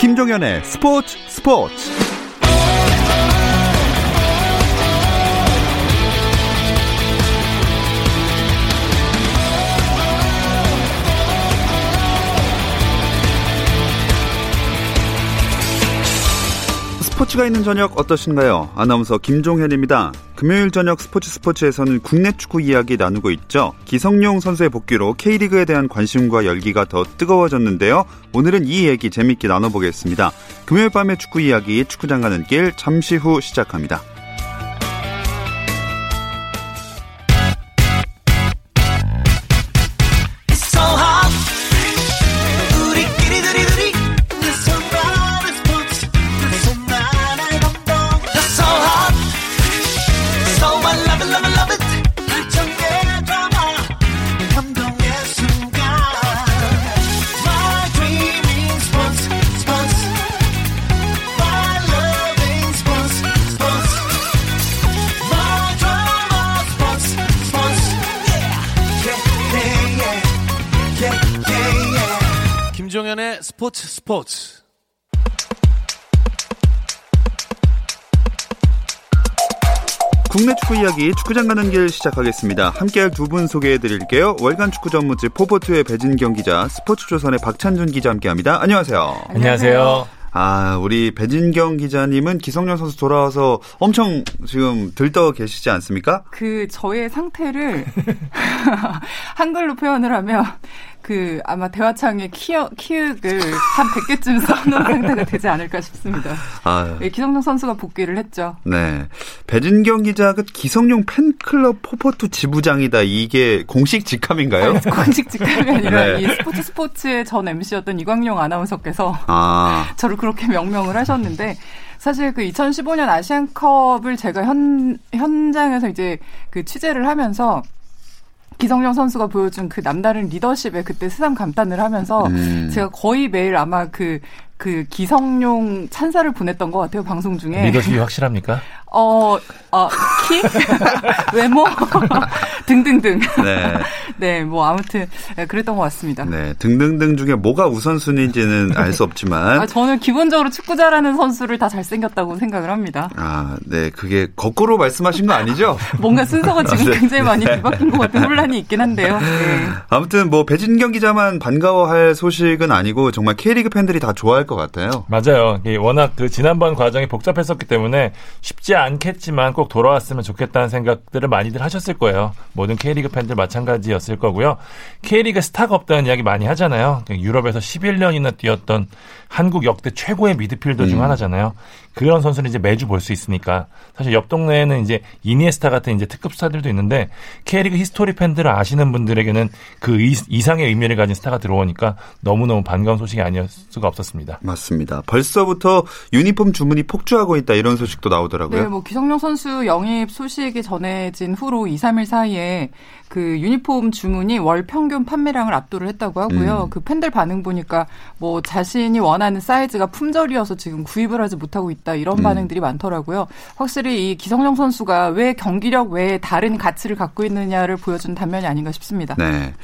김종현의 스포츠 스포츠 스포츠가 있는 저녁 어떠신가요? 아나운서 김종현입니다. 금요일 저녁 스포츠 스포츠에서는 국내 축구 이야기 나누고 있죠. 기성용 선수의 복귀로 K리그에 대한 관심과 열기가 더 뜨거워졌는데요. 오늘은 이 얘기 재밌게 나눠보겠습니다. 금요일 밤의 축구 이야기 축구장 가는 길 잠시 후 시작합니다. 스포츠. 국내 축구 이야기 축구장 가는 길 시작하겠습니다. 함께할 두 분 소개해 드릴게요. 월간 축구 전문지 포포트의 배진경 기자, 스포츠조선의 박찬준 기자 함께합니다. 안녕하세요. 안녕하세요. 아, 우리 배진경 기자님은 기성용 선수 돌아와서 엄청 지금 들떠 계시지 않습니까? 그 저의 상태를 한글로 표현을 하면 그 아마 대화창에 키어, 키읔을 한 100개쯤 써놓은 상태가 되지 않을까 싶습니다. 아, 네, 기성용 선수가 복귀를 했죠. 네. 배진경 기자가 기성용 팬클럽 포포투 지부장이다. 이게 공식 직함인가요? 아니, 공식 직함이 아니라 네. 이 스포츠 스포츠의 전 MC였던 이광용 아나운서께서 아. 저를 그렇게 명명을 하셨는데 사실 그 2015년 아시안컵을 제가 현, 현장에서 이제 그 취재를 하면서 기성용 선수가 보여준 그 남다른 리더십에 그때 스상 감탄을 하면서 음. 제가 거의 매일 아마 그그 기성용 찬사를 보냈던 것 같아요 방송 중에 리더십이 확실합니까? 어, 어 키, 외모 등등등. 네, 네, 뭐 아무튼 네, 그랬던 것 같습니다. 네, 등등등 중에 뭐가 우선순위인지는 알 수 없지만 아, 저는 기본적으로 축구 잘하는 선수를 다 잘생겼다고 생각을 합니다. 아, 네, 그게 거꾸로 말씀하신 거 아니죠? 뭔가 순서가 지금 아, 네. 굉장히 많이 뒤바뀐 것 같은 혼란이 있긴 한데요. 네. 아무튼 뭐 배진경 기자만 반가워할 소식은 아니고 정말 K리그 팬들이 다 좋아할 것 같아요. 맞아요. 워낙 그 지난번 과정이 복잡했었기 때문에 쉽지 않겠지만 꼭 돌아왔으면 좋겠다는 생각들을 많이들 하셨을 거예요. 모든 K리그 팬들 마찬가지였을 거고요. K리그 스타가 없다는 이야기 많이 하잖아요. 유럽에서 11년이나 뛰었던 한국 역대 최고의 미드필더 중 음. 하나잖아요. 그런 선수는 이제 매주 볼 수 있으니까 사실 옆 동네에는 이제 이니에스타 같은 이제 특급 스타들도 있는데 K리그 history 팬들을 아시는 분들에게는 그 이상의 의미를 가진 스타가 들어오니까 너무너무 반가운 소식이 아니었 수가 없었습니다. 맞습니다. 벌써부터 유니폼 주문이 폭주하고 있다 이런 소식도 나오더라고요. 네, 뭐 기성용 선수 영입 소식이 전해진 후로 2, 3일 사이에 그 유니폼 주문이 월 평균 판매량을 압도를 했다고 하고요. 음. 그 팬들 반응 보니까 뭐 자신이 원하는 사이즈가 품절이어서 지금 구입을 하지 못하고 있다 이런 음. 반응들이 많더라고요. 확실히 이 기성용 선수가 왜 경기력 외에 다른 가치를 갖고 있느냐를 보여준 단면이 아닌가 싶습니다. 네.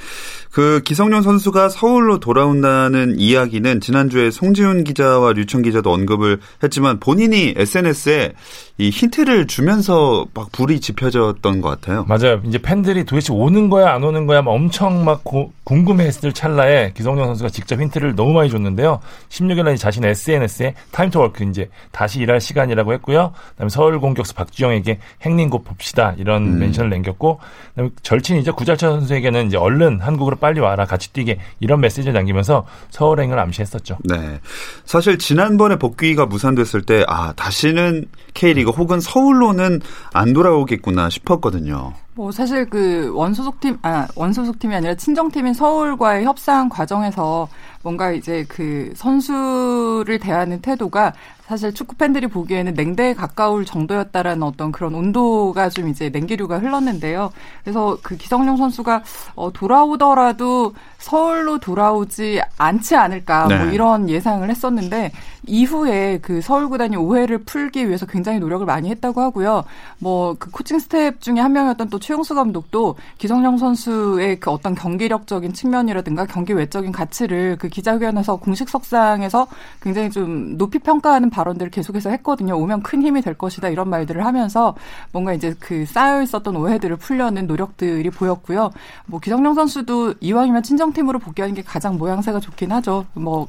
그 기성용 선수가 서울로 돌아온다는 이야기는 지난주에 송지훈 기자와 류청 기자도 언급을 했지만 본인이 SNS에 이 힌트를 주면서 막 불이 지펴졌던 것 같아요. 맞아요. 이제 팬들이 도대체 오는 거야 안 오는 거야 막 엄청 막 고, 궁금해했을 찰나에 기성용 선수가 직접 힌트를 너무 많이 줬는데요. 16일 날 자신의 SNS에 Time to work 이제 다시 일할 시간이라고 했고요. 그다음에 서울 공격수 박주영에게 행님 곧 봅시다 이런 음. mention을 남겼고 그다음에 절친이죠 구자철 선수에게는 이제 얼른 한국으로 빨리 와라 같이 뛰게 이런 메시지를 남기면서 서울행을 암시했었죠. 네. 사실 지난번에 복귀가 무산됐을 때 아 다시는 K리그 혹은 서울로는 안 돌아오겠구나 싶었거든요. 뭐 사실 그 원소속팀 아 원소속팀이 아니라 친정팀인 서울과의 협상 과정에서 뭔가 이제 그 선수를 대하는 태도가 사실 축구 팬들이 보기에는 냉대에 가까울 정도였다라는 어떤 그런 온도가 좀 이제 냉기류가 흘렀는데요. 그래서 그 기성용 선수가 어 돌아오더라도 서울로 돌아오지 않지 않을까 뭐 네. 뭐 이런 예상을 했었는데 이후에 그 서울 구단이 오해를 풀기 위해서 굉장히 노력을 많이 했다고 하고요. 뭐 그 코칭 스태프 중에 한 명이었던 또 최용수 감독도 기성용 선수의 그 어떤 경기력적인 측면이라든가 경기 외적인 가치를 그 기자회견에서 공식 석상에서 굉장히 좀 높이 평가하는 발언들을 계속해서 했거든요. 오면 큰 힘이 될 것이다 이런 말들을 하면서 뭔가 이제 그 쌓여 있었던 오해들을 풀려는 노력들이 보였고요. 뭐 기성용 선수도 이왕이면 친정 팀으로 복귀하는 게 가장 모양새가 좋긴 하죠. 뭐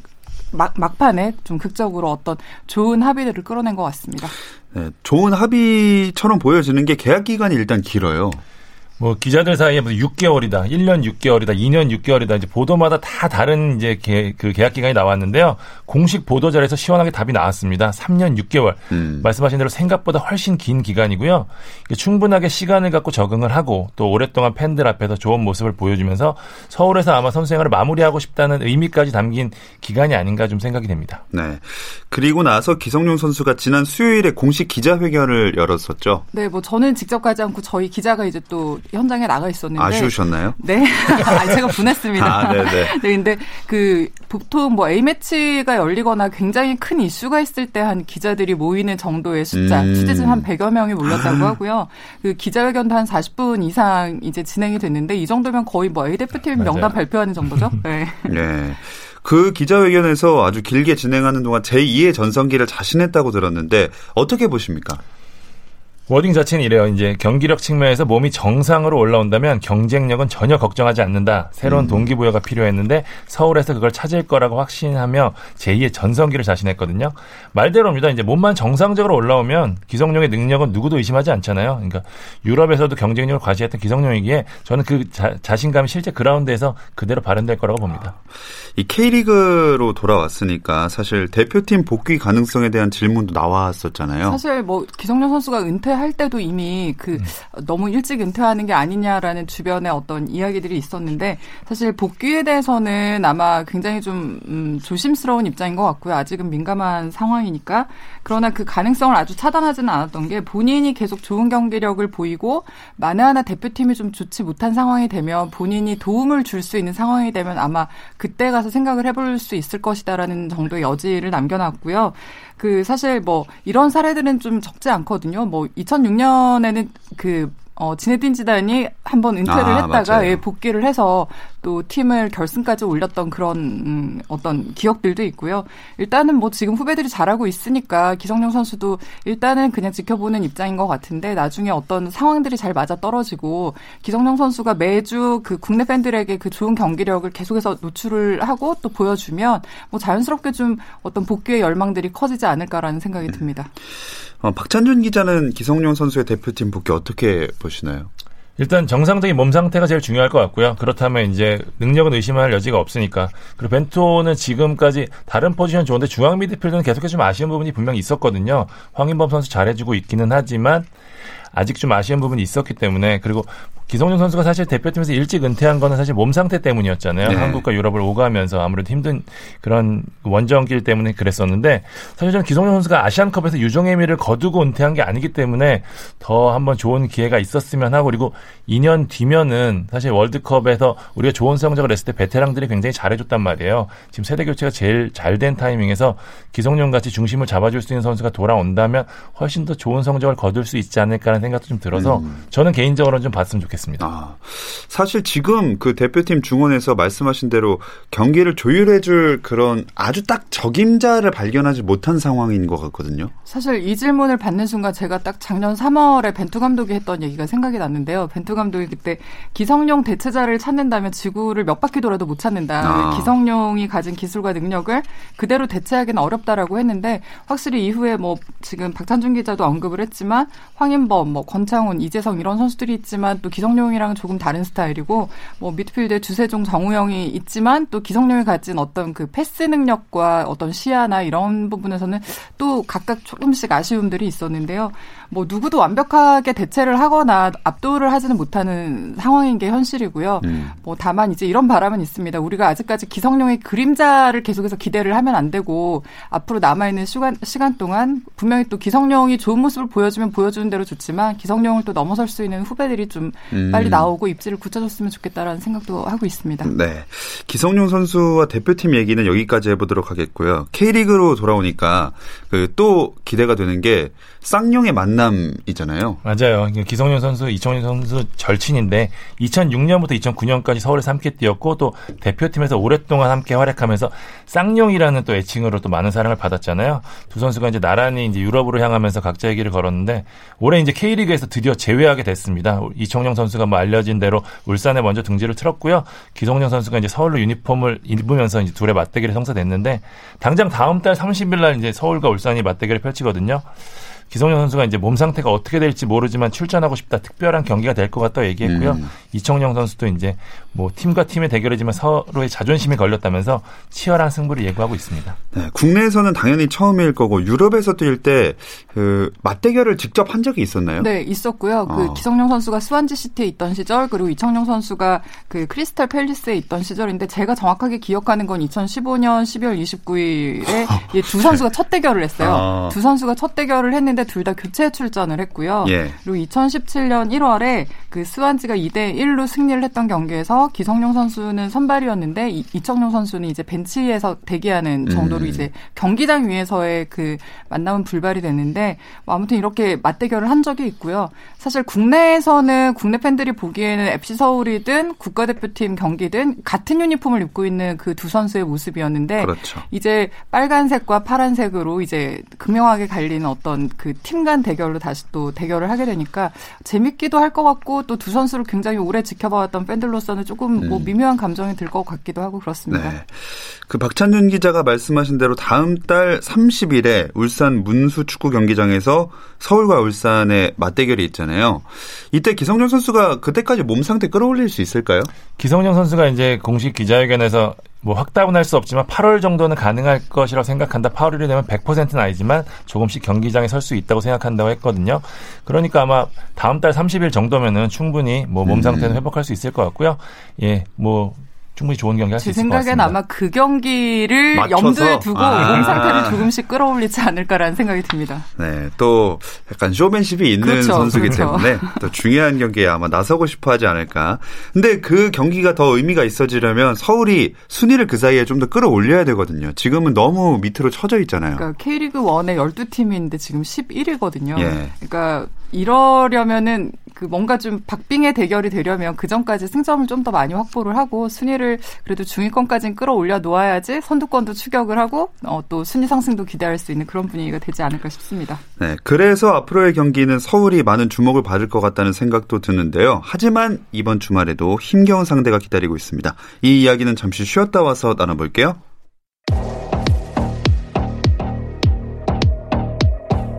막, 막판에 좀 극적으로 어떤 좋은 합의들을 끌어낸 것 같습니다. 네, 좋은 합의처럼 보여지는 게 계약 기간이 일단 길어요. 뭐 기자들 사이에 뭐 6개월이다, 1년 6개월이다, 2년 6개월이다 이제 보도마다 다 다른 이제 개, 그 계약 기간이 나왔는데요. 공식 보도 자리에서 시원하게 답이 나왔습니다. 3년 6개월. 음. 말씀하신 대로 생각보다 훨씬 긴 기간이고요. 충분하게 시간을 갖고 적응을 하고 또 오랫동안 팬들 앞에서 좋은 모습을 보여주면서 서울에서 아마 선수 생활을 마무리하고 싶다는 의미까지 담긴 기간이 아닌가 좀 생각이 됩니다. 네. 그리고 나서 기성용 선수가 지난 수요일에 공식 기자회견을 열었었죠. 네, 뭐 저는 직접 가지 않고 저희 기자가 이제 또 현장에 나가 있었는데 아쉬우셨나요? 네, 아, 제가 분했습니다. 아, 네네. 네, 근데 그 보통 뭐 A 매치가 열리거나 굉장히 큰 이슈가 있을 때 한 기자들이 모이는 정도의 숫자, 음. 취재진 한 100여 명이 몰렸다고 아. 하고요. 그 기자회견도 한 40분 이상 이제 진행이 됐는데 이 정도면 거의 뭐 A 대표팀 명단 발표하는 정도죠. 네. 네. 그 기자회견에서 아주 길게 진행하는 동안 제2의 전성기를 자신했다고 들었는데 어떻게 보십니까? 워딩 자체는 이래요. 이제 경기력 측면에서 몸이 정상으로 올라온다면 경쟁력은 전혀 걱정하지 않는다. 새로운 음. 동기부여가 필요했는데 서울에서 그걸 찾을 거라고 확신하며 제2의 전성기를 자신했거든요. 말대로입니다. 이제 몸만 정상적으로 올라오면 기성용의 능력은 누구도 의심하지 않잖아요. 그러니까 유럽에서도 경쟁력을 과시했던 기성용이기에 저는 그 자, 신감이 실제 그라운드에서 그대로 발현될 거라고 봅니다. 이 K리그로 돌아왔으니까 사실 대표팀 복귀 가능성에 대한 질문도 나왔었잖아요. 사실 뭐 기성용 선수가 은퇴 할 때도 이미 그 음. 너무 일찍 은퇴하는 게 아니냐라는 주변의 어떤 이야기들이 있었는데 사실 복귀에 대해서는 아마 굉장히 좀 음, 조심스러운 입장인 것 같고요. 아직은 민감한 상황이니까 그러나 그 가능성을 아주 차단하지는 않았던 게 본인이 계속 좋은 경기력을 보이고 만에 하나 대표팀이 좀 좋지 못한 상황이 되면 본인이 도움을 줄 수 있는 상황이 되면 아마 그때 가서 생각을 해볼 수 있을 것이다라는 정도의 여지를 남겨놨고요. 그 사실 뭐 이런 사례들은 좀 적지 않거든요. 뭐 2006년에는 그 어, 지네딘 지단이 한번 은퇴를 아, 했다가 예, 복귀를 해서 또 팀을 결승까지 올렸던 그런 음, 어떤 기억들도 있고요. 일단은 뭐 지금 후배들이 잘하고 있으니까 기성용 선수도 일단은 그냥 지켜보는 입장인 것 같은데 나중에 어떤 상황들이 잘 맞아 떨어지고 기성용 선수가 매주 그 국내 팬들에게 그 좋은 경기력을 계속해서 노출을 하고 또 보여주면 뭐 자연스럽게 좀 어떤 복귀의 열망들이 커지지 않을까라는 생각이 듭니다. 어, 박찬준 기자는 기성용 선수의 대표팀 복귀 어떻게 보시나요? 일단 정상적인 몸 상태가 제일 중요할 것 같고요. 그렇다면 이제 능력은 의심할 여지가 없으니까. 그리고 벤토는 지금까지 다른 포지션 좋은데 중앙 미드필드는 계속해서 좀 아쉬운 부분이 분명히 있었거든요. 황인범 선수 잘해주고 있기는 하지만 아직 좀 아쉬운 부분이 있었기 때문에 그리고 기성용 선수가 사실 대표팀에서 일찍 은퇴한 거는 사실 몸 상태 때문이었잖아요. 네. 한국과 유럽을 오가면서 아무래도 힘든 그런 원정길 때문에 그랬었는데 사실 저는 기성용 선수가 아시안컵에서 유종의 미를 거두고 은퇴한 게 아니기 때문에 더 한번 좋은 기회가 있었으면 하고 그리고 2년 뒤면은 사실 월드컵에서 우리가 좋은 성적을 냈을 때 베테랑들이 굉장히 잘해줬단 말이에요. 지금 세대 교체가 제일 잘 된 타이밍에서 기성용 같이 중심을 잡아줄 수 있는 선수가 돌아온다면 훨씬 더 좋은 성적을 거둘 수 있지 않을까라는 생각도 좀 들어서 음. 저는 개인적으로는 좀 봤으면 좋겠습니다. 좋겠습니다. 아, 사실 지금 그 대표팀 중원에서 말씀하신 대로 경기를 조율해줄 그런 아주 딱 적임자를 발견하지 못한 상황인 것 같거든요. 사실 이 질문을 받는 순간 제가 딱 작년 3월에 벤투 감독이 했던 얘기가 생각이 났는데요. 벤투 감독이 그때 기성용 대체자를 찾는다면 지구를 몇 바퀴 돌아도 못 찾는다. 아. 기성용이 가진 기술과 능력을 그대로 대체하기는 어렵다라고 했는데 확실히 이후에 뭐 지금 박찬준 기자도 언급을 했지만 황인범, 뭐 권창훈, 이재성 이런 선수들이 있지만 또 기성 기성용이랑 조금 다른 스타일이고 뭐 미드필드에 주세종 정우영이 있지만 또 기성용이 가진 어떤 그 패스 능력과 어떤 시야나 이런 부분에서는 또 각각 조금씩 아쉬움들이 있었는데요. 뭐 누구도 완벽하게 대체를 하거나 압도를 하지는 못하는 상황인 게 현실이고요. 음. 뭐 다만 이제 이런 바람은 있습니다. 우리가 아직까지 기성용의 그림자를 계속해서 기대를 하면 안 되고 앞으로 남아 있는 시간 시간 동안 분명히 또 기성용이 좋은 모습을 보여주면 보여주는 대로 좋지만 기성용을 또 넘어설 수 있는 후배들이 좀 음. 빨리 나오고 입지를 굳혀줬으면 좋겠다라는 생각도 하고 있습니다. 네. 기성용 선수와 대표팀 얘기는 여기까지 해보도록 하겠고요. K리그로 돌아오니까 그 또 기대가 되는 게 쌍용의 만 남이잖아요. 맞아요. 기성용 선수, 이청용 선수 절친인데 2006년부터 2009년까지 서울에서 함께 뛰었고 또 대표팀에서 오랫동안 함께 활약하면서 쌍용이라는 또 애칭으로 또 많은 사랑을 받았잖아요. 두 선수가 이제 나란히 이제 유럽으로 향하면서 각자의 길을 걸었는데 올해 이제 K리그에서 드디어 제외하게 됐습니다. 이청용 선수가 뭐 알려진 대로 울산에 먼저 등지를 틀었고요. 기성용 선수가 이제 서울로 유니폼을 입으면서 이제 둘의 맞대결이 성사됐는데 당장 다음 달 30일 날 이제 서울과 울산이 맞대결을 펼치거든요. 기성용 선수가 이제 몸 상태가 어떻게 될지 모르지만 출전하고 싶다. 특별한 경기가 될 것 같다고 얘기했고요. 음. 이청용 선수도 이제 뭐 팀과 팀의 대결이지만 서로의 자존심이 걸렸다면서 치열한 승부를 예고하고 있습니다. 네, 국내에서는 당연히 처음일 거고 유럽에서 뛸 때 그 맞대결을 직접 한 적이 있었나요? 네, 있었고요. 그 어. 기성용 선수가 스완지 시티에 있던 시절 그리고 이청용 선수가 그 크리스탈 팰리스에 있던 시절인데 제가 정확하게 기억하는 건 2015년 12월 29일에 두 선수가 첫 대결을 했어요. 어. 두 선수가 첫 대결을 했는데 둘 다 교체 출전을 했고요. 예. 그리고 2017년 1월에 그 스완지가 2대 1로 승리를 했던 경기에서 기성용 선수는 선발이었는데 이, 이청용 선수는 이제 벤치에서 대기하는 정도로 음. 이제 경기장 위에서의 그 만남은 불발이 됐는데 뭐 아무튼 이렇게 맞대결을 한 적이 있고요. 사실 국내에서는 국내 팬들이 보기에는 FC 서울이든 국가대표팀 경기든 같은 유니폼을 입고 있는 그 두 선수의 모습이었는데 그렇죠. 이제 빨간색과 파란색으로 이제 극명하게 갈리는 어떤 그팀 간 대결로 다시 또 대결을 하게 되니까 재밌기도 할 것 같고 또 두 선수를 굉장히 오래 지켜봐왔던 팬들로서는 조금 뭐 음. 미묘한 감정이 들 것 같기도 하고 그렇습니다. 네. 그 박찬준 기자가 말씀하신 대로 다음 달 30일에 울산 문수 축구 경기장에서 서울과 울산의 맞대결이 있잖아요. 이때 기성용 선수가 그때까지 몸 상태 끌어올릴 수 있을까요? 기성용 선수가 이제 공식 기자회견에서 뭐 확답은 할 수 없지만 8월 정도는 가능할 것이라고 생각한다. 8월이 되면 100%는 아니지만 조금씩 경기장에 설 수 있다고 생각한다고 했거든요. 그러니까 아마 다음 달 30일 정도면은 충분히 뭐 몸 상태는 음. 회복할 수 있을 것 같고요. 예, 뭐 충분히 좋은 경기 할 수 있을 것 같습니다. 제 생각엔 아마 그 경기를 맞춰서? 염두에 두고 아. 몸 상태를 조금씩 끌어올리지 않을까라는 생각이 듭니다. 네, 또 약간 쇼맨십이 있는 그렇죠, 선수기 그렇죠. 때문에 또 중요한 경기에 아마 나서고 싶어 하지 않을까. 근데 그 경기가 더 의미가 있어지려면 서울이 순위를 그 사이에 좀 더 끌어올려야 되거든요. 지금은 너무 밑으로 처져 있잖아요. 그러니까 K리그 1에 12팀인데 지금 11위거든요. 예. 그러니까 이러려면은 그 뭔가 좀 박빙의 대결이 되려면 그 전까지 승점을 좀 더 많이 확보를 하고 순위를 그래도 중위권까지는 끌어올려 놓아야지 선두권도 추격을 하고 어, 또 순위 상승도 기대할 수 있는 그런 분위기가 되지 않을까 싶습니다. 네, 그래서 앞으로의 경기는 서울이 많은 주목을 받을 것 같다는 생각도 드는데요. 하지만 이번 주말에도 힘겨운 상대가 기다리고 있습니다. 이 이야기는 잠시 쉬었다 와서 나눠볼게요.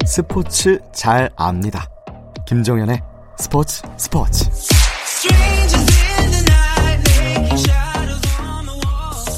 스포츠 잘 압니다. 김종현의 스포츠 스포츠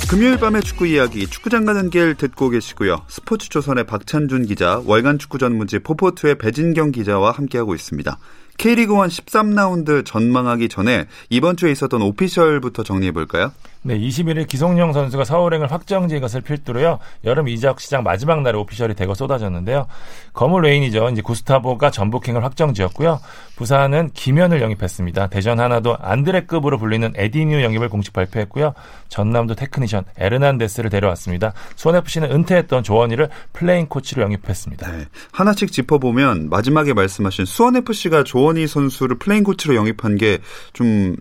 금요일 밤의 축구 이야기 축구장 가는 길 듣고 계시고요. 스포츠조선의 박찬준 기자, 월간 축구 전문지 포포트의 배진경 기자와 함께하고 있습니다. K리그1 13라운드 전망하기 전에 이번 주에 있었던 official부터 정리해 볼까요? 네, 21일 기성용 선수가 서울행을 확정지은 것을 필두로요. 여름 이적 시장 마지막 날에 official이 대거 쏟아졌는데요. 거물 외인이죠. 이제 구스타보가 전북행을 확정지었고요. 부산은 김현을 영입했습니다. 대전 하나도 안드레급으로 불리는 에디뉴 영입을 공식 발표했고요. 전남도 테크니션 에르난데스를 데려왔습니다. 수원FC는 은퇴했던 조원희를 playing coach로 영입했습니다. 네, 하나씩 짚어보면 마지막에 말씀하신 수원FC가 조원희 선수를 playing coach로 영입한 게 좀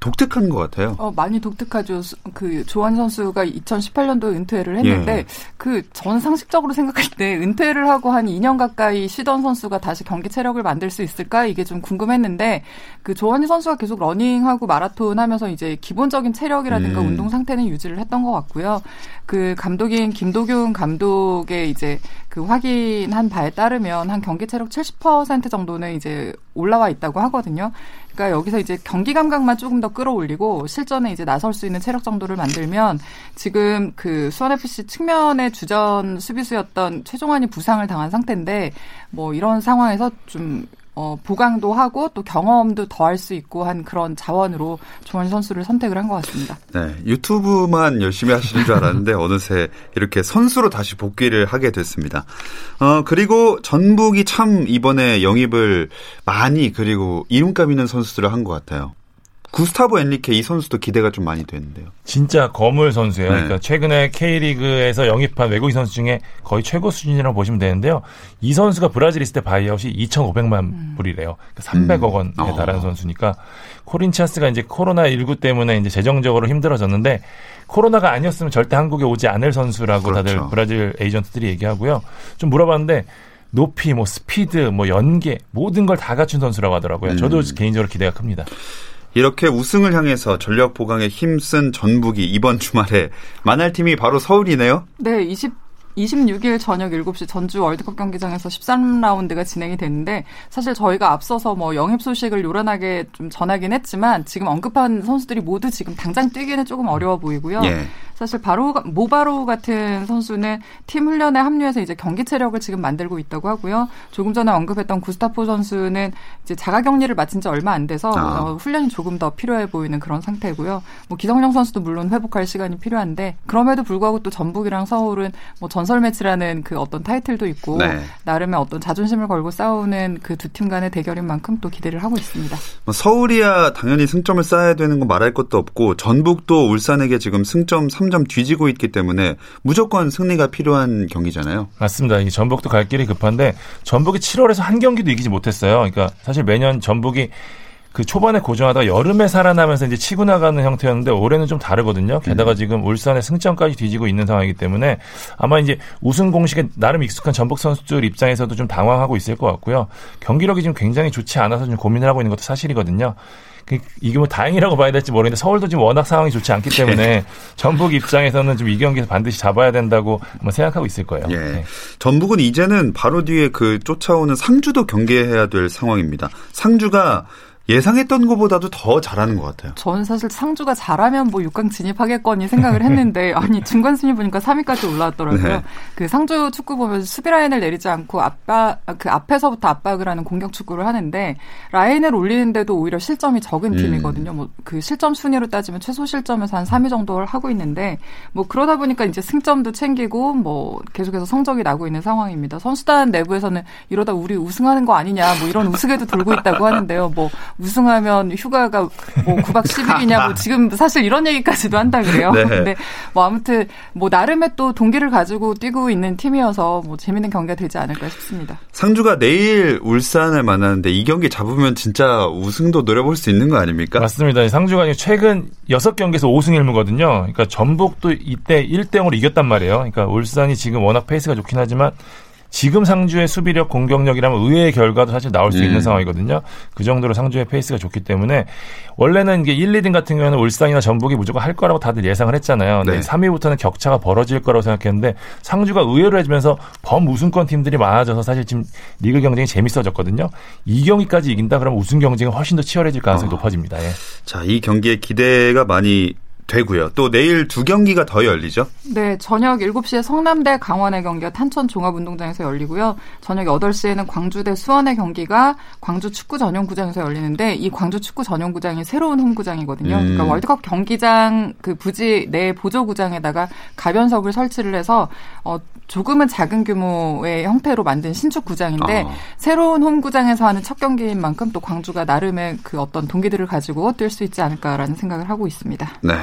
독특한 것 같아요. 어, 많이 독특하죠. 그 조원희 선수가 2018년도에 은퇴를 했는데 예. 그전 상식적으로 생각할 때 은퇴를 하고 한 2년 가까이 쉬던 선수가 다시 경기 체력을 만들 수 있을까 이게 좀 궁금했는데 그 조원희 선수가 계속 러닝하고 마라톤 하면서 이제 기본적인 체력이라든가 음. 운동 상태는 유지를 했던 것 같고요. 그 감독인 김도균 감독의 이제 그 확인한 바에 따르면 한 경기 체력 70% 정도는 이제 올라와 있다고 하거든요. 그러니까 여기서 이제 경기 감각만 조금 더 끌어올리고 실전에 이제 나설 수 있는 체력 정도를 만들면 지금 그 수원 FC 측면의 주전 수비수였던 최종환이 부상을 당한 상태인데 뭐 이런 상황에서 좀 어, 보강도 하고 또 경험도 더 할 수 있고 한 그런 자원으로 조원희 선수를 선택을 한 것 같습니다. 네, 유튜브만 열심히 하시는 줄 알았는데 어느새 이렇게 선수로 다시 복귀를 하게 됐습니다. 어, 그리고 전북이 참 이번에 영입을 많이 그리고 이름값 있는 선수들을 한 것 같아요. 구스타보 엔리케 이 선수도 기대가 좀 많이 되는데요. 진짜 거물 선수예요. 네. 그러니까 최근에 K리그에서 영입한 외국인 선수 중에 거의 최고 수준이라고 보시면 되는데요. 이 선수가 브라질 있을 때 바이아웃이 2,500만 음. 불이래요. 그러니까 300억 원에 음. 달하는 어. 선수니까 코린치아스가 이제 코로나 19 때문에 이제 재정적으로 힘들어졌는데 코로나가 아니었으면 절대 한국에 오지 않을 선수라고 그렇죠. 다들 브라질 에이전트들이 얘기하고요. 좀 물어봤는데 높이, 뭐 스피드, 뭐 연계 모든 걸 다 갖춘 선수라고 하더라고요. 저도 음. 개인적으로 기대가 큽니다. 이렇게 우승을 향해서 전력 보강에 힘쓴 전북이 이번 주말에 만날 팀이 바로 서울이네요. 네, 20 26일 저녁 7시 전주 월드컵 경기장에서 13라운드가 진행이 됐는데 사실 저희가 앞서서 뭐 영입 소식을 요란하게 좀 전하긴 했지만 지금 언급한 선수들이 모두 지금 당장 뛰기는 조금 어려워 보이고요. 예. 사실 바로 모바로 같은 선수는 팀 훈련에 합류해서 이제 경기 체력을 지금 만들고 있다고 하고요. 조금 전에 언급했던 구스타포 선수는 이제 자가 격리를 마친 지 얼마 안 돼서 아. 어, 훈련이 조금 더 필요해 보이는 그런 상태고요. 뭐 기성용 선수도 물론 회복할 시간이 필요한데 그럼에도 불구하고 또 전북이랑 서울은 뭐 전설 매치라는 그 어떤 타이틀도 있고 네. 나름의 어떤 자존심을 걸고 싸우는 그 두 팀 간의 대결인 만큼 또 기대를 하고 있습니다. 뭐 서울이야 당연히 승점을 쌓아야 되는 거 말할 것도 없고 전북도 울산에게 지금 승점 3 점점 뒤지고 있기 때문에 무조건 승리가 필요한 경기잖아요. 맞습니다. 이 전북도 갈 길이 급한데 전북이 7월에서 한 경기도 이기지 못했어요. 그러니까 사실 매년 전북이 그 초반에 고정하다가 여름에 살아나면서 이제 치고 나가는 형태였는데 올해는 좀 다르거든요. 게다가 음. 지금 울산의 승점까지 뒤지고 있는 상황이기 때문에 아마 이제 우승 공식에 나름 익숙한 전북 선수들 입장에서도 좀 당황하고 있을 것 같고요. 경기력이 지금 굉장히 좋지 않아서 좀 고민을 하고 있는 것도 사실이거든요. 그, 이게 뭐 다행이라고 봐야 될지 모르겠는데 서울도 지금 워낙 상황이 좋지 않기 때문에 네. 전북 입장에서는 좀 이 경기에서 반드시 잡아야 된다고 뭐 생각하고 있을 거예요. 예. 네. 전북은 이제는 바로 뒤에 그 쫓아오는 상주도 경계해야 될 상황입니다. 상주가 예상했던 것보다도 더 잘하는 것 같아요. 저는 사실 상주가 잘하면 뭐 6강 진입하겠거니 생각을 했는데 아니 중간 순위 보니까 3위까지 올라왔더라고요. 네. 그 상주 축구 보면 수비 라인을 내리지 않고 압박 그 앞에서부터 압박을 하는 공격 축구를 하는데 라인을 올리는데도 오히려 실점이 적은 음. 팀이거든요. 뭐그 실점 순위로 따지면 최소 실점에서 한 3위 정도를 하고 있는데 뭐 그러다 보니까 이제 승점도 챙기고 뭐 계속해서 성적이 나고 있는 상황입니다. 선수단 내부에서는 이러다 우리 우승하는 거 아니냐 뭐 이런 우스개도 돌고 있다고 하는데요. 뭐 우승하면 휴가가 뭐 9박 10일이냐 뭐 지금 사실 이런 얘기까지도 한다 그래요. 네. 근데 뭐 아무튼 뭐 나름의 또 동기를 가지고 뛰고 있는 팀이어서 뭐 재밌는 경기가 되지 않을까 싶습니다. 상주가 내일 울산을 만나는데 이 경기 잡으면 진짜 우승도 노려볼 수 있는 거 아닙니까? 맞습니다. 상주가 최근 6경기에서 5승 1무거든요. 그러니까 전북도 이때 1대 0으로 이겼단 말이에요. 그러니까 울산이 지금 워낙 페이스가 좋긴 하지만 지금 상주의 수비력, 공격력이라면 의외의 결과도 사실 나올 수 음. 있는 상황이거든요. 그 정도로 상주의 페이스가 좋기 때문에 원래는 이게 1, 2등 같은 경우에는 울산이나 전북이 무조건 할 거라고 다들 예상을 했잖아요. 네. 3위부터는 격차가 벌어질 거라고 생각했는데 상주가 의외로 해주면서 범우승권 팀들이 많아져서 사실 지금 리그 경쟁이 재밌어졌거든요. 이 경기까지 이긴다 그러면 우승 경쟁이 훨씬 더 치열해질 가능성이 어. 높아집니다. 예. 자, 이 경기에 기대가 많이 되고요. 또 내일 두 경기가 더 열리죠? 네, 저녁 7시에 성남대 강원의 경기가 탄천 종합운동장에서 열리고요. 저녁 8시에는 광주대 수원의 경기가 광주 축구 전용구장에서 열리는데 이 광주 축구 전용구장이 새로운 홈구장이거든요. 음. 그러니까 월드컵 경기장 그 부지 내 보조구장에다가 가변석을 설치를 해서 어 조금은 작은 규모의 형태로 만든 신축 구장인데 아. 새로운 홈구장에서 하는 첫 경기인 만큼 또 광주가 나름의 그 어떤 동기들을 가지고 뛸 수 있지 않을까라는 생각을 하고 있습니다. 네.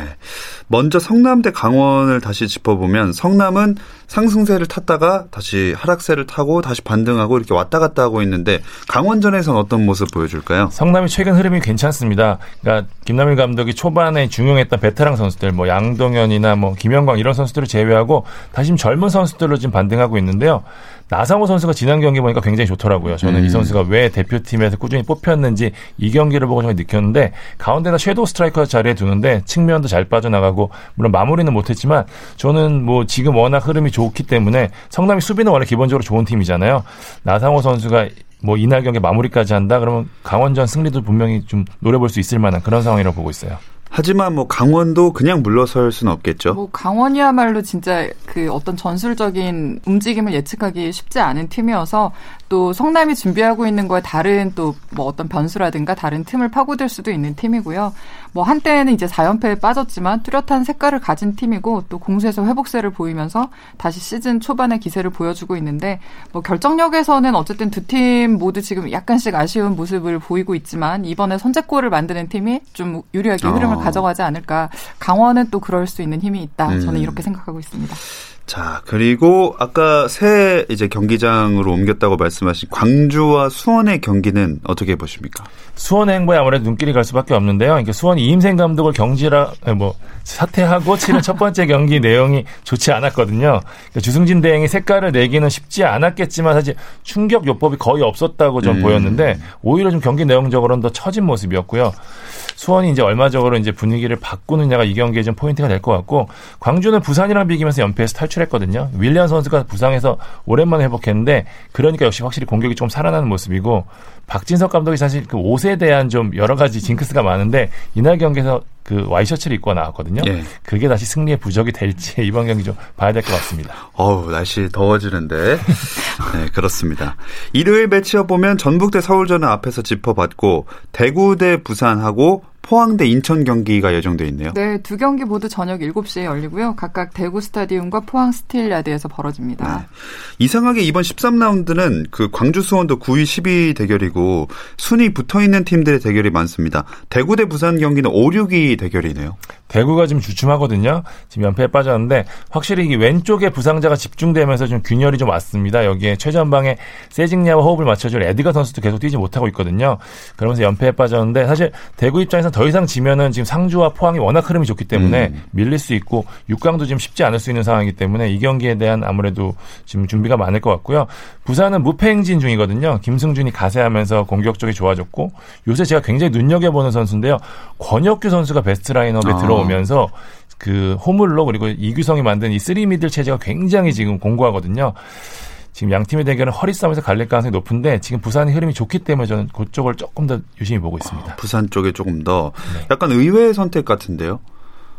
먼저 성남대 강원을 다시 짚어보면 성남은 상승세를 탔다가 다시 하락세를 타고 다시 반등하고 이렇게 왔다 갔다 하고 있는데 강원전에서는 어떤 모습 보여줄까요? 성남이 최근 흐름이 괜찮습니다. 그러니까 김남일 감독이 초반에 중용했던 베테랑 선수들 뭐 양동현이나 뭐 김영광 이런 선수들을 제외하고 다시 젊은 선수들로 지금 반등하고 있는데요. 나상호 선수가 지난 경기 보니까 굉장히 좋더라고요. 저는 음. 이 선수가 왜 대표팀에서 꾸준히 뽑혔는지 이 경기를 보고 정말 느꼈는데 가운데다 섀도우 스트라이커 자리에 두는데 측면도 잘잘 빠져나가고 물론 마무리는 못했지만 저는 뭐 지금 워낙 흐름이 좋기 때문에 성남이 수비는 원래 기본적으로 좋은 팀이잖아요. 나상호 선수가 뭐 이날 경기 마무리까지 한다 그러면 강원전 승리도 분명히 좀 노려볼 수 있을 만한 그런 상황이라고 보고 있어요. 하지만 뭐 강원도 그냥 물러설 수는 없겠죠. 뭐 강원이야말로 진짜 그 어떤 전술적인 움직임을 예측하기 쉽지 않은 팀이어서 또 성남이 준비하고 있는 거에 다른 또 뭐 어떤 변수라든가 다른 틈을 파고들 수도 있는 팀이고요. 뭐 한때는 이제 4연패에 빠졌지만 뚜렷한 색깔을 가진 팀이고 또 공수에서 회복세를 보이면서 다시 시즌 초반의 기세를 보여주고 있는데 뭐 결정력에서는 어쨌든 두 팀 모두 지금 약간씩 아쉬운 모습을 보이고 있지만 이번에 선제골을 만드는 팀이 좀 유리하게 흐름을 어. 가져가지 않을까. 강원은 또 그럴 수 있는 힘이 있다. 저는 음. 이렇게 생각하고 있습니다. 자, 그리고 아까 새 이제 경기장으로 옮겼다고 말씀하신 광주와 수원의 경기는 어떻게 보십니까? 수원의 행보에 아무래도 눈길이 갈 수밖에 없는데요. 그러니까 수원이 이임생 감독을 경질하, 뭐, 사퇴하고 치는 첫 번째 경기 내용이 좋지 않았거든요. 그러니까 주승진 대행이 색깔을 내기는 쉽지 않았겠지만 사실 충격 요법이 거의 없었다고 좀 음. 보였는데 오히려 좀 경기 내용적으로는 더 처진 모습이었고요. 수원이 이제 얼마적으로 이제 분위기를 바꾸느냐가 이 경기에 좀 포인트가 될 것 같고 광주는 부산이랑 비기면서 연패에서 탈출 했거든요. 윌리안 선수가 부상해서 오랜만에 회복했는데 그러니까 역시 확실히 공격이 좀 살아나는 모습이고 박진석 감독이 사실 그 옷에 대한 좀 여러 가지 징크스가 많은데 이날 경기에서 그 와이셔츠를 입고 나왔거든요. 예. 그게 다시 승리의 부적이 될지 이번 경기 좀 봐야 될 것 같습니다. 어우, 날씨 더워지는데. 네, 그렇습니다. 일요일 매치업 보면 전북 대 서울전은 앞에서 짚어봤고 대구 대 부산하고 포항 대 인천 경기가 예정돼 있네요. 네, 두 경기 모두 저녁 7시에 열리고요. 각각 대구 스타디움과 포항 스틸야드에서 벌어집니다. 네. 이상하게 이번 13라운드는 그 광주 수원도 9위 10위 대결이고 순위 붙어 있는 팀들의 대결이 많습니다. 대구 대 부산 경기는 5, 6위 대결이네요. 대구가 지금 주춤하거든요. 지금 연패에 빠졌는데 확실히 이 왼쪽에 부상자가 집중되면서 좀 균열이 좀 왔습니다. 여기에 최전방에 세징야와 호흡을 맞춰줄 에드가 선수도 계속 뛰지 못하고 있거든요. 그러면서 연패에 빠졌는데 사실 대구 입장에서 더 이상 지면은 지금 상주와 포항이 워낙 흐름이 좋기 때문에 음. 밀릴 수 있고 6강도 지금 쉽지 않을 수 있는 상황이기 때문에 이 경기에 대한 아무래도 지금 준비가 많을 것 같고요. 부산은 무패 행진 중이거든요. 김승준이 가세하면서 공격 적이 좋아졌고 요새 제가 굉장히 눈여겨보는 선수인데요. 권혁규 선수가 베스트 라인업에 아. 들어 들어오면서 그 호물로 그리고 이규성이 만든 이 three middle 체제가 굉장히 지금 공고하거든요. 지금 양 팀의 대결은 허리 싸움에서 갈릴 가능성이 높은데 지금 부산의 흐름이 좋기 때문에 저는 그쪽을 조금 더 유심히 보고 있습니다. 아, 부산 쪽에 조금 더 네. 약간 의외의 선택 같은데요.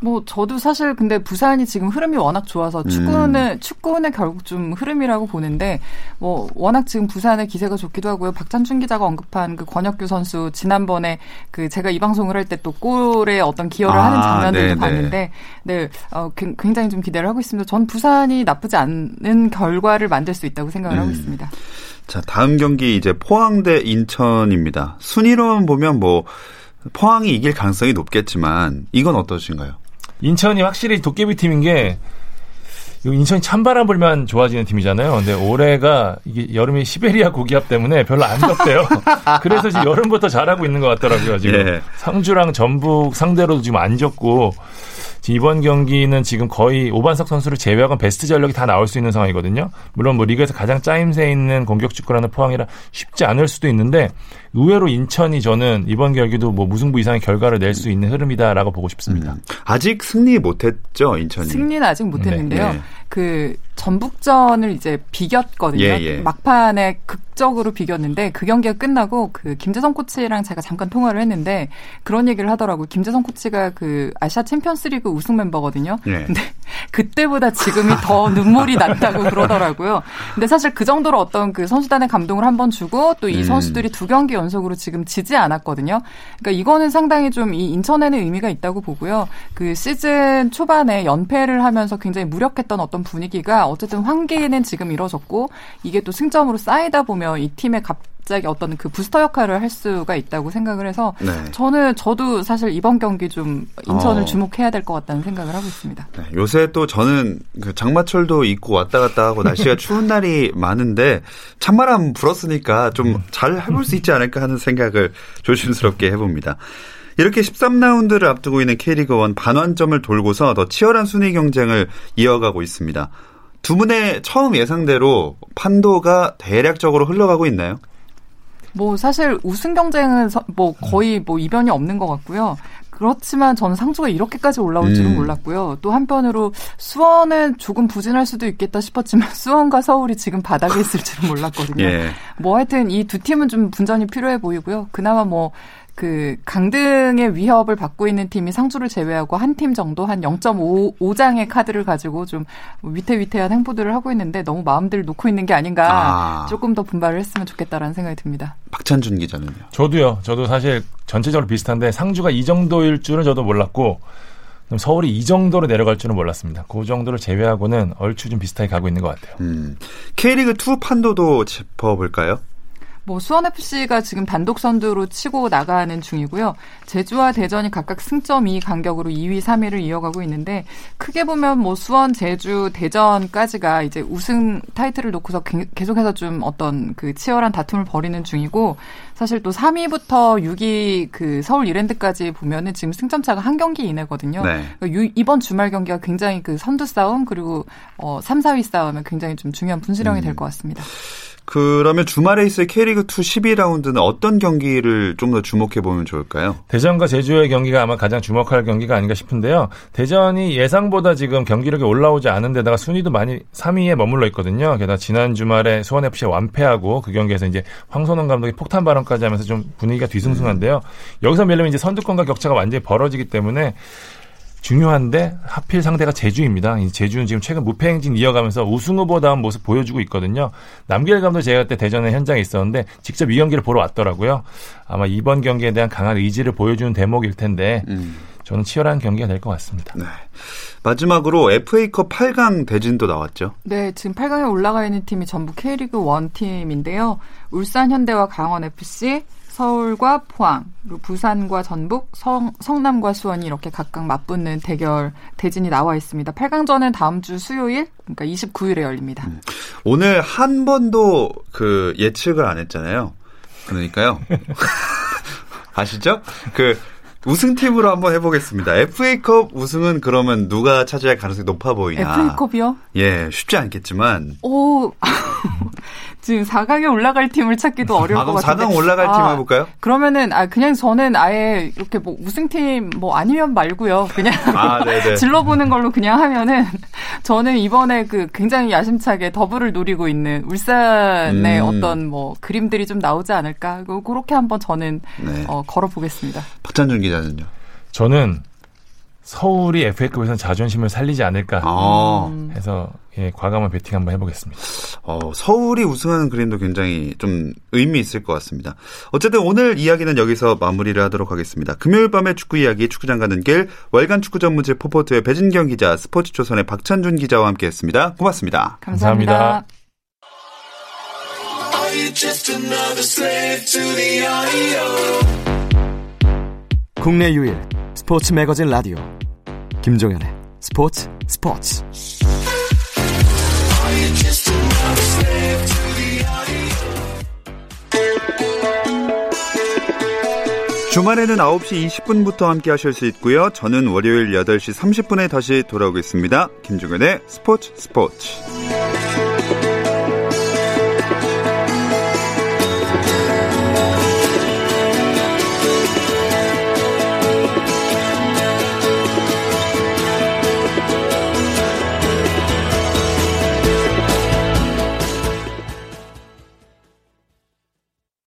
뭐 저도 사실 근데 부산이 지금 흐름이 워낙 좋아서 축구는 음. 축구는 결국 좀 흐름이라고 보는데 뭐 워낙 지금 부산의 기세가 좋기도 하고요. 박찬춘 기자가 언급한 그 권혁규 선수 지난번에 그 제가 이 방송을 할 때 또 골에 어떤 기여를 아, 하는 장면들도 네네. 봤는데 네 어, 굉장히 좀 기대를 하고 있습니다. 전 부산이 나쁘지 않은 결과를 만들 수 있다고 생각을 음. 하고 있습니다. 자 다음 경기 이제 포항대 인천입니다. 순위로만 보면 뭐 포항이 이길 가능성이 높겠지만 이건 어떠신가요? 인천이 확실히 도깨비 팀인 게 인천이 찬바람 불면 좋아지는 팀이잖아요. 근데 올해가 이게 여름이 시베리아 고기압 때문에 별로 안 덥대요. 그래서 지금 여름부터 잘하고 있는 것 같더라고요. 지금 예. 상주랑 전북 상대로도 지금 안 졌고 이번 경기는 지금 거의 오반석 선수를 제외하고 베스트 전력이 다 나올 수 있는 상황이거든요. 물론 뭐 리그에서 가장 짜임새 있는 공격 축구라는 포항이라 쉽지 않을 수도 있는데 의외로 인천이 저는 이번 경기도 뭐 무승부 이상의 결과를 낼 수 있는 흐름이다라고 보고 싶습니다. 음. 아직 승리 못했죠 인천이. 승리는 아직 못했는데요. 네. 네. 그 전북전을 이제 비겼거든요. 예, 예. 막판에 극 적으로 비겼는데 그 경기가 끝나고 그 김재성 코치랑 제가 잠깐 통화를 했는데 그런 얘기를 하더라고요. 김재성 코치가 그 아시아 챔피언스리그 우승 멤버거든요. 예. 근데 그때보다 지금이 더 눈물이 났다고 그러더라고요. 근데 사실 그 정도로 어떤 그 선수단의 감동을 한번 주고 또이 음. 선수들이 두 경기 연속으로 지금 지지 않았거든요. 그러니까 이거는 상당히 좀 이 인천에는 의미가 있다고 보고요. 그 시즌 초반에 연패를 하면서 굉장히 무력했던 어떤 분위기가 어쨌든 환기는 지금 이뤄졌고 이게 또 승점으로 쌓이다 보면 이 팀의 갑자기 어떤 그 부스터 역할을 할 수가 있다고 생각을 해서 네. 저는 저도 사실 이번 경기 좀 인천을 어. 주목해야 될 것 같다는 생각을 하고 있습니다. 네, 요새 또 저는 그 장마철도 있고 왔다 갔다 하고 날씨가 추운 날이 많은데 찬바람 불었으니까 좀 잘 해볼 수 있지 않을까 하는 생각을 조심스럽게 해봅니다. 이렇게 13라운드를 앞두고 있는 K리그 1 반환점을 돌고서 더 치열한 순위 경쟁을 이어가고 있습니다. 두 분의 처음 예상대로 판도가 대략적으로 흘러가고 있나요? 뭐 사실 우승 경쟁은 뭐 거의 뭐 이변이 없는 것 같고요. 그렇지만 저는 상주가 이렇게까지 올라올 줄은 음. 몰랐고요. 또 한편으로 수원은 조금 부진할 수도 있겠다 싶었지만 수원과 서울이 지금 바닥에 있을 줄은 몰랐거든요. 예. 뭐 하여튼 이 두 팀은 좀 분전이 필요해 보이고요. 그나마 뭐 그 강등의 위협을 받고 있는 팀이 상주를 제외하고 한 팀 정도 한 0.5장의 카드를 가지고 좀 위태위태한 행보들을 하고 있는데 너무 마음들을 놓고 있는 게 아닌가 아. 조금 더 분발을 했으면 좋겠다라는 생각이 듭니다. 박찬준 기자는요? 저도요. 저도 사실 전체적으로 비슷한데 상주가 이 정도일 줄은 저도 몰랐고 서울이 이 정도로 내려갈 줄은 몰랐습니다. 그 정도를 제외하고는 얼추 좀 비슷하게 가고 있는 것 같아요. 음. K리그 2 판도도 짚어볼까요? 뭐 수원 FC가 지금 단독 선두로 치고 나가는 중이고요. 제주와 대전이 각각 승점 2 간격으로 2위, 3위를 이어가고 있는데 크게 보면 뭐 수원, 제주, 대전까지가 이제 우승 타이틀을 놓고서 계속해서 좀 어떤 그 치열한 다툼을 벌이는 중이고 사실 또 3위부터 6위 그 서울 이랜드까지 보면은 지금 승점 차가 한 경기 이내거든요. 네. 그러니까 이번 주말 경기가 굉장히 그 선두 싸움 그리고 어 3, 4위 싸움에 굉장히 좀 중요한 분수령이 음. 될것 같습니다. 그러면 주말에 있을 K리그 2 12라운드는 어떤 경기를 좀 더 주목해 보면 좋을까요? 대전과 제주의 경기가 아마 가장 주목할 경기가 아닌가 싶은데요. 대전이 예상보다 지금 경기력이 올라오지 않은 데다가 순위도 많이 3위에 머물러 있거든요. 게다가 지난 주말에 수원 FC에 완패하고 그 경기에서 이제 황선홍 감독이 폭탄 발언까지 하면서 좀 분위기가 뒤숭숭한데요. 음. 여기서 밀리면 이제 선두권과 격차가 완전히 벌어지기 때문에 중요한데 하필 상대가 제주입니다. 제주는 지금 최근 무패 행진 이어가면서 우승 후보다운 모습 보여주고 있거든요. 남길 감독 제가 그때 대전에 현장에 있었는데 직접 이 경기를 보러 왔더라고요. 아마 이번 경기에 대한 강한 의지를 보여주는 대목일 텐데 음. 저는 치열한 경기가 될 것 같습니다. 네. 마지막으로 FA컵 8강 대진도 나왔죠. 네, 지금 8강에 올라가 있는 팀이 전부 K리그 1 팀인데요. 울산 현대와 강원 FC, 서울과 포항, 그리고 부산과 전북, 성, 성남과 수원이 이렇게 각각 맞붙는 대결 대진이 나와 있습니다. 8강전은 다음 주 수요일, 그러니까 29일에 열립니다. 음. 오늘 한 번도 그 예측을 안 했잖아요. 그러니까요. 아시죠? 그 우승팀으로 한번 해보겠습니다. FA컵 우승은 그러면 누가 차지할 가능성이 높아 보이나? FA컵이요? 예, 쉽지 않겠지만. 오, 지금 4강에 올라갈 팀을 찾기도 아, 어려울 아, 것 같은데. 4강 올라갈 아, 팀 해볼까요? 그러면은 아 그냥 저는 아예 이렇게 뭐 우승팀 뭐 아니면 말고요. 그냥 아, 질러보는 걸로 그냥 하면은 저는 이번에 그 굉장히 야심차게 더블을 노리고 있는 울산의 음. 어떤 뭐 그림들이 좀 나오지 않을까. 그렇게 한번 저는 네. 어, 걸어보겠습니다. 박찬준 기자 는요? 저는 서울이 FA컵에서는 자존심을 살리지 않을까 아. 해서 예, 과감한 배팅 한번 해보겠습니다. 어, 서울이 우승하는 그림도 굉장히 좀 의미 있을 것 같습니다. 어쨌든 오늘 이야기는 여기서 마무리를 하도록 하겠습니다. 금요일 밤의 축구 이야기 축구장 가는 길 월간 축구 전문지 포포트의 배진경 기자 스포츠조선의 박찬준 기자와 함께했습니다. 고맙습니다. 감사합니다. 감사합니다. 국내 유일 스포츠 매거진 라디오 김종현의 스포츠 스포츠 주말에는 9시 20분부터 함께 하실 수 있고요. 저는 월요일 8시 30분에 다시 돌아오겠습니다. 김종현의 스포츠 스포츠